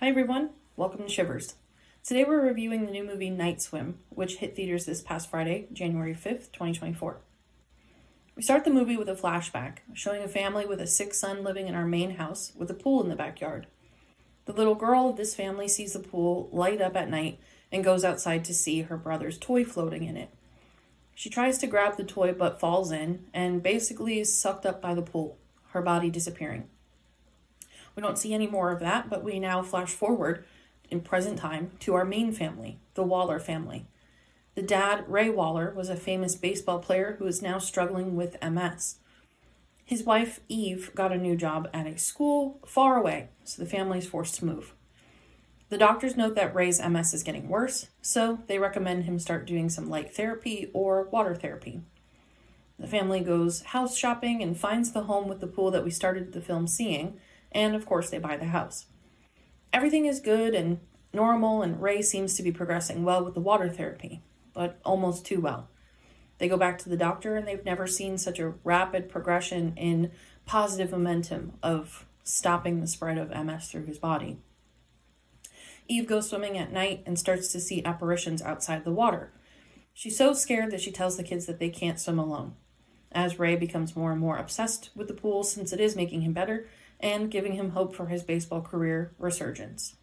Hi everyone, welcome to Shivers. Today we're reviewing the new movie Night Swim, which hit theaters this past Friday, January 5th, 2024. We start the movie with a flashback showing a family with a sick son living in our main house with a pool in the backyard. The little girl of this family sees the pool light up at night and goes outside to see her brother's toy floating in it. She tries to grab the toy but falls in and basically is sucked up by the pool, her body disappearing. We don't see any more of that, but we now flash forward in present time to our main family, the Waller family. The dad, Ray Waller, was a famous baseball player who is now struggling with MS. His wife, Eve, got a new job at a school far away, so the family is forced to move. The doctors note that Ray's MS is getting worse, so they recommend him start doing some light therapy or water therapy. The family goes house shopping and finds the home with the pool that we started the film seeing, and of course, they buy the house. Everything is good and normal, and Ray seems to be progressing well with the water therapy, but almost too well. They go back to the doctor, and they've never seen such a rapid progression in positive momentum of stopping the spread of MS through his body. Eve goes swimming at night and starts to see apparitions outside the water. She's so scared that she tells the kids that they can't swim alone. As Ray becomes more and more obsessed with the pool since it is making him better, and giving him hope for his baseball career resurgence.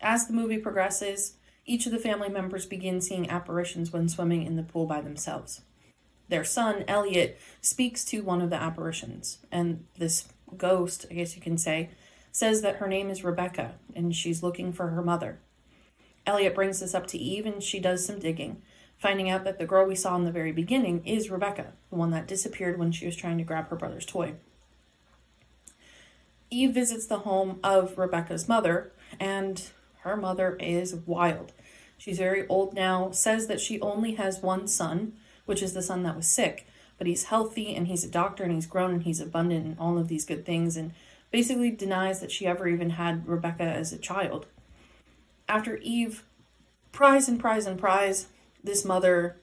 As the movie progresses, each of the family members begin seeing apparitions when swimming in the pool by themselves. Their son, Elliot, speaks to one of the apparitions, and this ghost, I guess you can say, says that her name is Rebecca and she's looking for her mother. Elliot brings this up to Eve and she does some digging, finding out that the girl we saw in the very beginning is Rebecca, the one that disappeared when she was trying to grab her brother's toy. Eve visits the home of Rebecca's mother, and her mother is wild. She's very old now, says that she only has one son, which is the son that was sick, but he's healthy and he's a doctor and he's grown and he's abundant and all of these good things, and basically denies that she ever even had Rebecca as a child. After Eve pries and pries and pries, this mother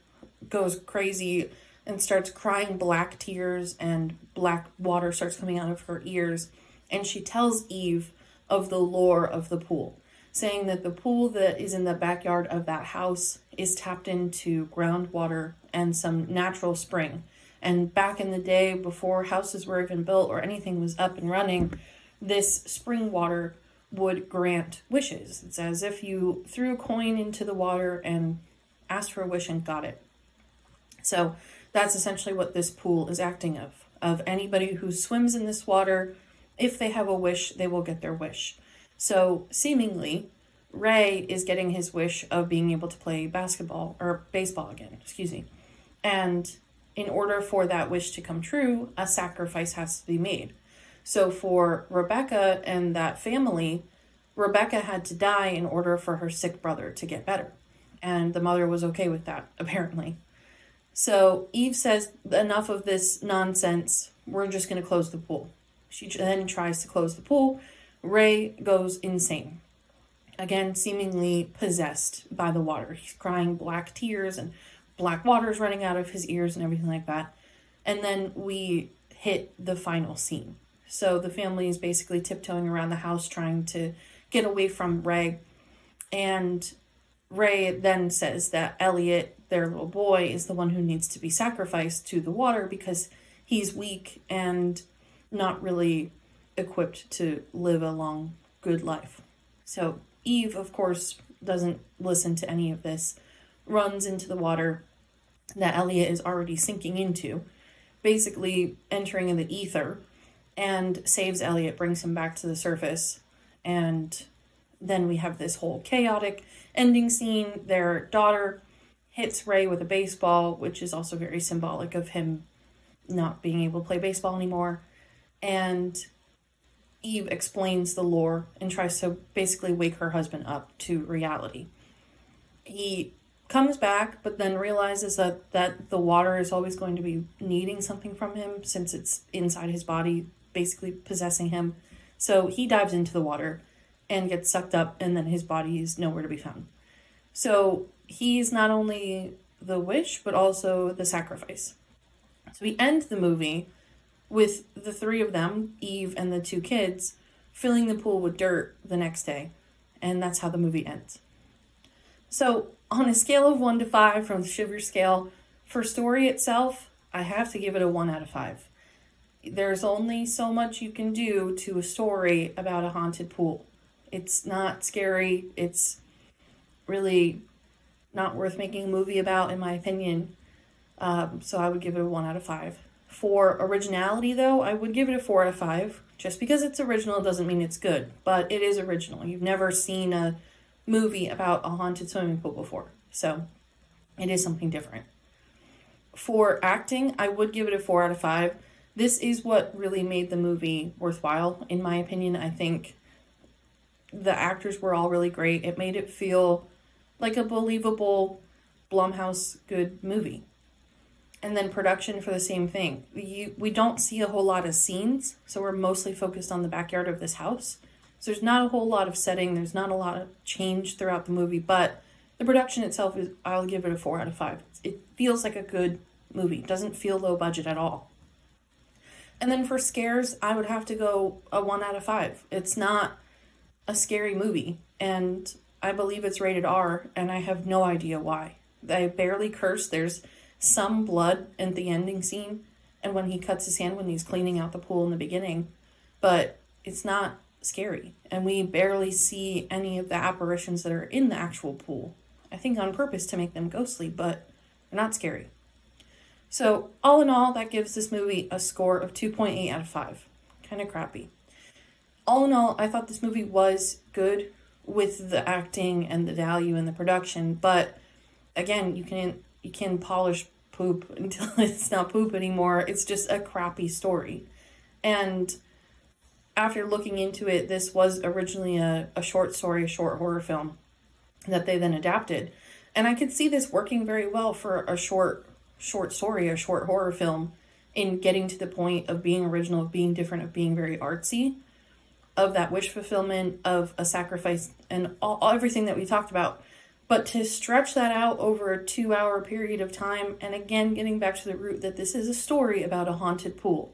goes crazy and starts crying black tears, and black water starts coming out of her ears and she tells Eve of the lore of the pool, saying that the pool that is in the backyard of that house is tapped into groundwater and some natural spring. And back in the day, before houses were even built or anything was up and running, this spring water would grant wishes. It's as if you threw a coin into the water and asked for a wish and got it. So that's essentially what this pool is acting of. Of anybody who swims in this water if they have a wish, they will get their wish. So, seemingly, Ray is getting his wish of being able to play basketball or baseball again, excuse me. And in order for that wish to come true, a sacrifice has to be made. So, for Rebecca and that family, Rebecca had to die in order for her sick brother to get better. And the mother was okay with that, apparently. So Eve says, Enough of this nonsense. We're just going to close the pool. She then tries to close the pool. Ray goes insane. Again, seemingly possessed by the water. He's crying black tears and black water's running out of his ears and everything like that. And then we hit the final scene. So the family is basically tiptoeing around the house trying to get away from Ray. And Ray then says that Elliot, their little boy, is the one who needs to be sacrificed to the water because he's weak and not really equipped to live a long, good life. So Eve, of course, doesn't listen to any of this, runs into the water that Elliot is already sinking into, basically entering in the ether, and saves Elliot, brings him back to the surface, and then we have this whole chaotic ending scene. Their daughter hits Ray with a baseball, which is also very symbolic of him not being able to play baseball anymore and Eve explains the lore and tries to basically wake her husband up to reality. He comes back, but then realizes that, that the water is always going to be needing something from him since it's inside his body, basically possessing him. So he dives into the water and gets sucked up, and then his body is nowhere to be found. So he's not only the wish, but also the sacrifice. So we end the movie with the three of them, Eve and the two kids, filling the pool with dirt the next day, and that's how the movie ends. So, on a scale of 1 to 5 from the Shiver scale, for story itself, I have to give it a 1 out of 5. There's only so much you can do to a story about a haunted pool. It's not scary, it's really not worth making a movie about, in my opinion. Um, so I would give it a 1 out of 5. For originality, though, I would give it a 4 out of 5. Just because it's original doesn't mean it's good, but it is original. You've never seen a movie about a haunted swimming pool before, so it is something different. For acting, I would give it a 4 out of 5. This is what really made the movie worthwhile, in my opinion. I think the actors were all really great. It made it feel like a believable Blumhouse good movie. And then production for the same thing. You, we don't see a whole lot of scenes, so we're mostly focused on the backyard of this house. So there's not a whole lot of setting, there's not a lot of change throughout the movie, but the production itself is, I'll give it a 4 out of 5. It feels like a good movie, it doesn't feel low budget at all. And then for scares, I would have to go a 1 out of 5. It's not a scary movie, and I believe it's rated R, and I have no idea why. I barely curse. There's some blood in the ending scene, and when he cuts his hand when he's cleaning out the pool in the beginning, but it's not scary, and we barely see any of the apparitions that are in the actual pool. I think on purpose to make them ghostly, but they're not scary. So, all in all, that gives this movie a score of 2.8 out of 5. Kind of crappy. All in all, I thought this movie was good with the acting and the value and the production, but again, you can you can polish poop until it's not poop anymore. It's just a crappy story. And after looking into it, this was originally a, a short story, a short horror film that they then adapted. And I could see this working very well for a short short story, a short horror film, in getting to the point of being original, of being different, of being very artsy of that wish fulfillment, of a sacrifice, and all, everything that we talked about. But to stretch that out over a two hour period of time, and again, getting back to the root that this is a story about a haunted pool,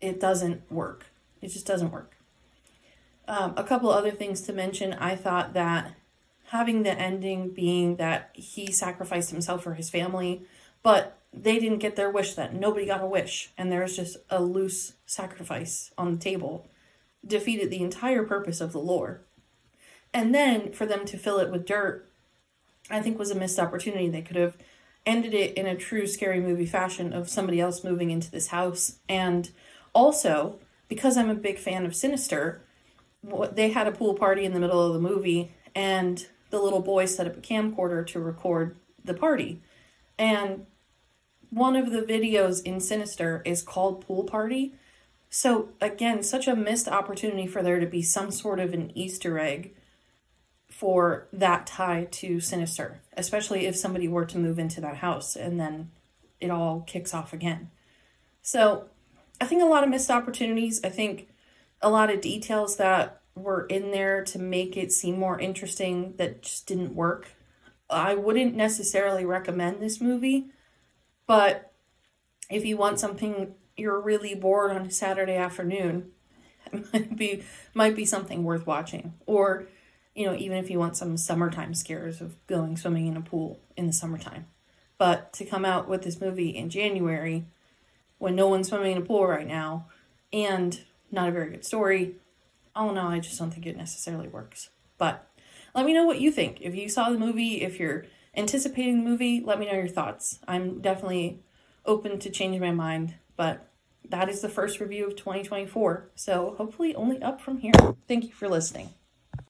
it doesn't work. It just doesn't work. Um, a couple other things to mention I thought that having the ending being that he sacrificed himself for his family, but they didn't get their wish then. Nobody got a wish, and there's just a loose sacrifice on the table defeated the entire purpose of the lore. And then for them to fill it with dirt, I think was a missed opportunity. They could have ended it in a true scary movie fashion of somebody else moving into this house. And also, because I'm a big fan of Sinister, they had a pool party in the middle of the movie, and the little boy set up a camcorder to record the party. And one of the videos in Sinister is called Pool Party, so, again, such a missed opportunity for there to be some sort of an Easter egg for that tie to Sinister, especially if somebody were to move into that house and then it all kicks off again. So, I think a lot of missed opportunities. I think a lot of details that were in there to make it seem more interesting that just didn't work. I wouldn't necessarily recommend this movie, but if you want something you're really bored on a Saturday afternoon, it might be might be something worth watching. Or, you know, even if you want some summertime scares of going swimming in a pool in the summertime. But to come out with this movie in January when no one's swimming in a pool right now and not a very good story, oh no, I just don't think it necessarily works. But let me know what you think. If you saw the movie, if you're anticipating the movie, let me know your thoughts. I'm definitely open to changing my mind, but that is the first review of 2024. So hopefully only up from here. Thank you for listening.